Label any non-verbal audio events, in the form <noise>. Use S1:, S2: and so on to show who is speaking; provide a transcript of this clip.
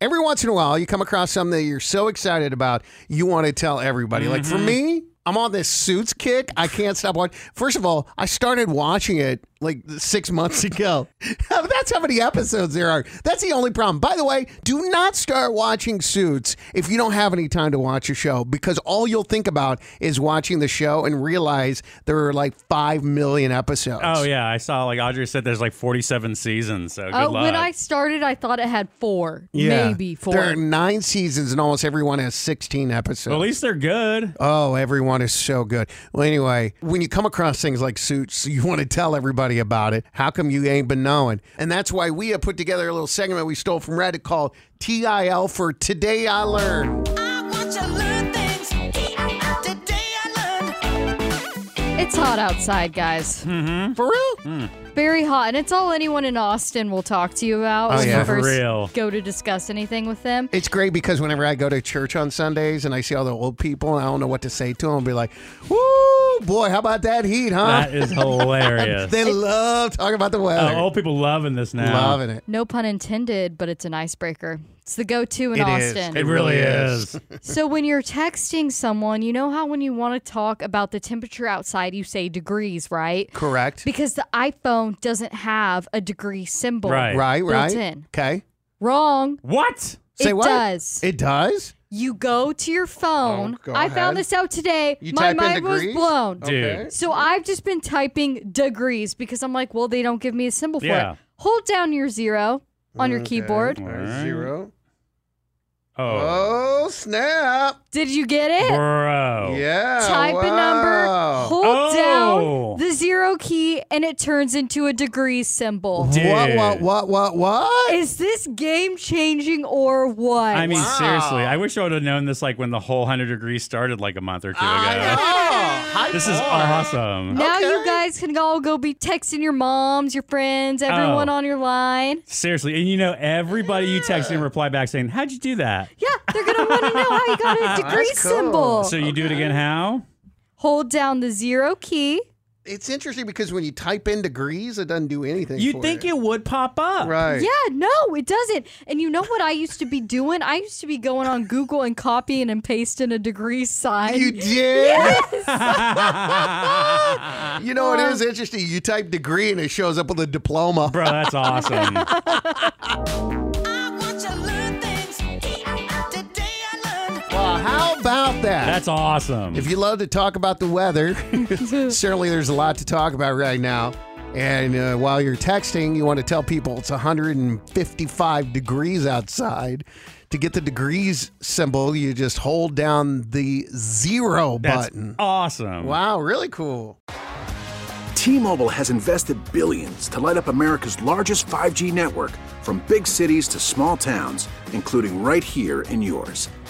S1: Every once in a while, you come across something that you're so excited about, you want to tell everybody. Like for mm-hmm. me, I'm on this suits kick. I can't stop watching. First of all, I started watching it like six months ago. <laughs> That's how many episodes there are. That's the only problem. By the way, do not start watching Suits if you don't have any time to watch a show because all you'll think about is watching the show and realize there are like five million episodes.
S2: Oh yeah, I saw like Audrey said there's like 47 seasons. So good
S3: Oh,
S2: luck.
S3: when I started, I thought it had four,
S1: Yeah.
S3: maybe four.
S1: There are nine seasons and almost everyone has 16 episodes.
S2: well, at least they're good.
S1: Oh, everyone is so good. Well, anyway, when you come across things like suits, you want to tell everybody about it. How come you ain't been knowing? And that's why we have put together a little segment we stole from Reddit called TIL for Today I Learned.
S3: It's hot outside, guys.
S2: Mm-hmm.
S1: For real?
S3: Very hot. And it's all anyone in Austin will talk to you about
S1: Oh,
S3: when
S1: yeah.
S2: For
S3: first
S2: real.
S3: go to discuss anything with them.
S1: It's great because whenever I go to church on Sundays and I see all the old people and I don't know what to say to them, I'll be like, woo, Oh, boy, how about that heat, huh?
S2: That is hilarious. <laughs>
S1: they love talking about the
S2: Oh,
S1: weather.
S2: Uh, old people loving this now.
S1: Loving it.
S3: No pun intended, but it's an icebreaker. It's the go to in
S1: It is.
S3: Austin.
S2: It really is. <laughs>
S3: So when you're texting someone, you know how when you want to talk about the temperature outside, you say degrees, right?
S1: Correct.
S3: Because the iPhone doesn't have a degree symbol.
S2: Right.
S1: Right,
S3: built
S1: right.
S3: in.
S1: Okay.
S3: Wrong.
S2: What?
S1: Say
S3: it
S1: what?
S3: does.
S1: It does?
S3: You go to your phone.
S1: Oh, go
S3: I
S1: ahead.
S3: found this out today.
S1: You
S3: My
S1: type in
S3: mind was blown.
S2: Dude.
S3: So I've just been typing degrees because I'm like, well, they don't give me a symbol for it. Hold down your zero on your keyboard.
S2: Alright.
S1: Zero.
S2: Oh.
S1: Oh, snap.
S3: Did you get it?
S2: Bro.
S1: Yeah.
S3: Type a number,
S1: wow.
S3: hold
S2: Oh.
S3: Down the zero key, and it turns into a degree symbol.
S2: Dude.
S1: What, what, what, what, what?
S3: Is this game changing or what?
S2: I mean,
S1: Wow.
S2: seriously, I wish I would have known this like when the whole 100 degrees started like a month or two
S1: I
S2: ago.
S1: know. <laughs>
S2: This is awesome.
S3: now
S1: Okay.
S3: you guys can all go be texting your moms, your friends, oh. everyone
S2: Oh.
S3: on your line.
S2: Seriously, and you know everybody you text and reply back saying, "How'd you do that?"
S3: Yeah, they're gonna want to know how you got a <laughs> degree
S1: cool.
S3: symbol.
S2: So you do it again? How?
S3: Hold down the zero key.
S1: It's interesting because when you type in degrees, it doesn't do anything.
S2: You'd
S1: for
S2: think
S1: you.
S2: it would pop up.
S1: Right.
S3: Yeah, no, it doesn't. And you know what I used to be doing? I used to be going on Google and copying and pasting a degree sign.
S1: You did? <laughs> you know, it is interesting. You type degree and it shows up with a diploma.
S2: Bro, that's awesome. <laughs>
S1: about that?
S2: That's awesome.
S1: If you love to talk about the weather, <laughs> certainly there's a lot to talk about right now. And uh, while you're texting, you want to tell people it's 155 degrees outside. To get the degrees symbol, you just hold down the zero
S2: that's
S1: button.
S2: awesome.
S1: Wow, really cool.
S4: T-Mobile has invested billions to light up America's largest 5G network from big cities to small towns, including right here in yours.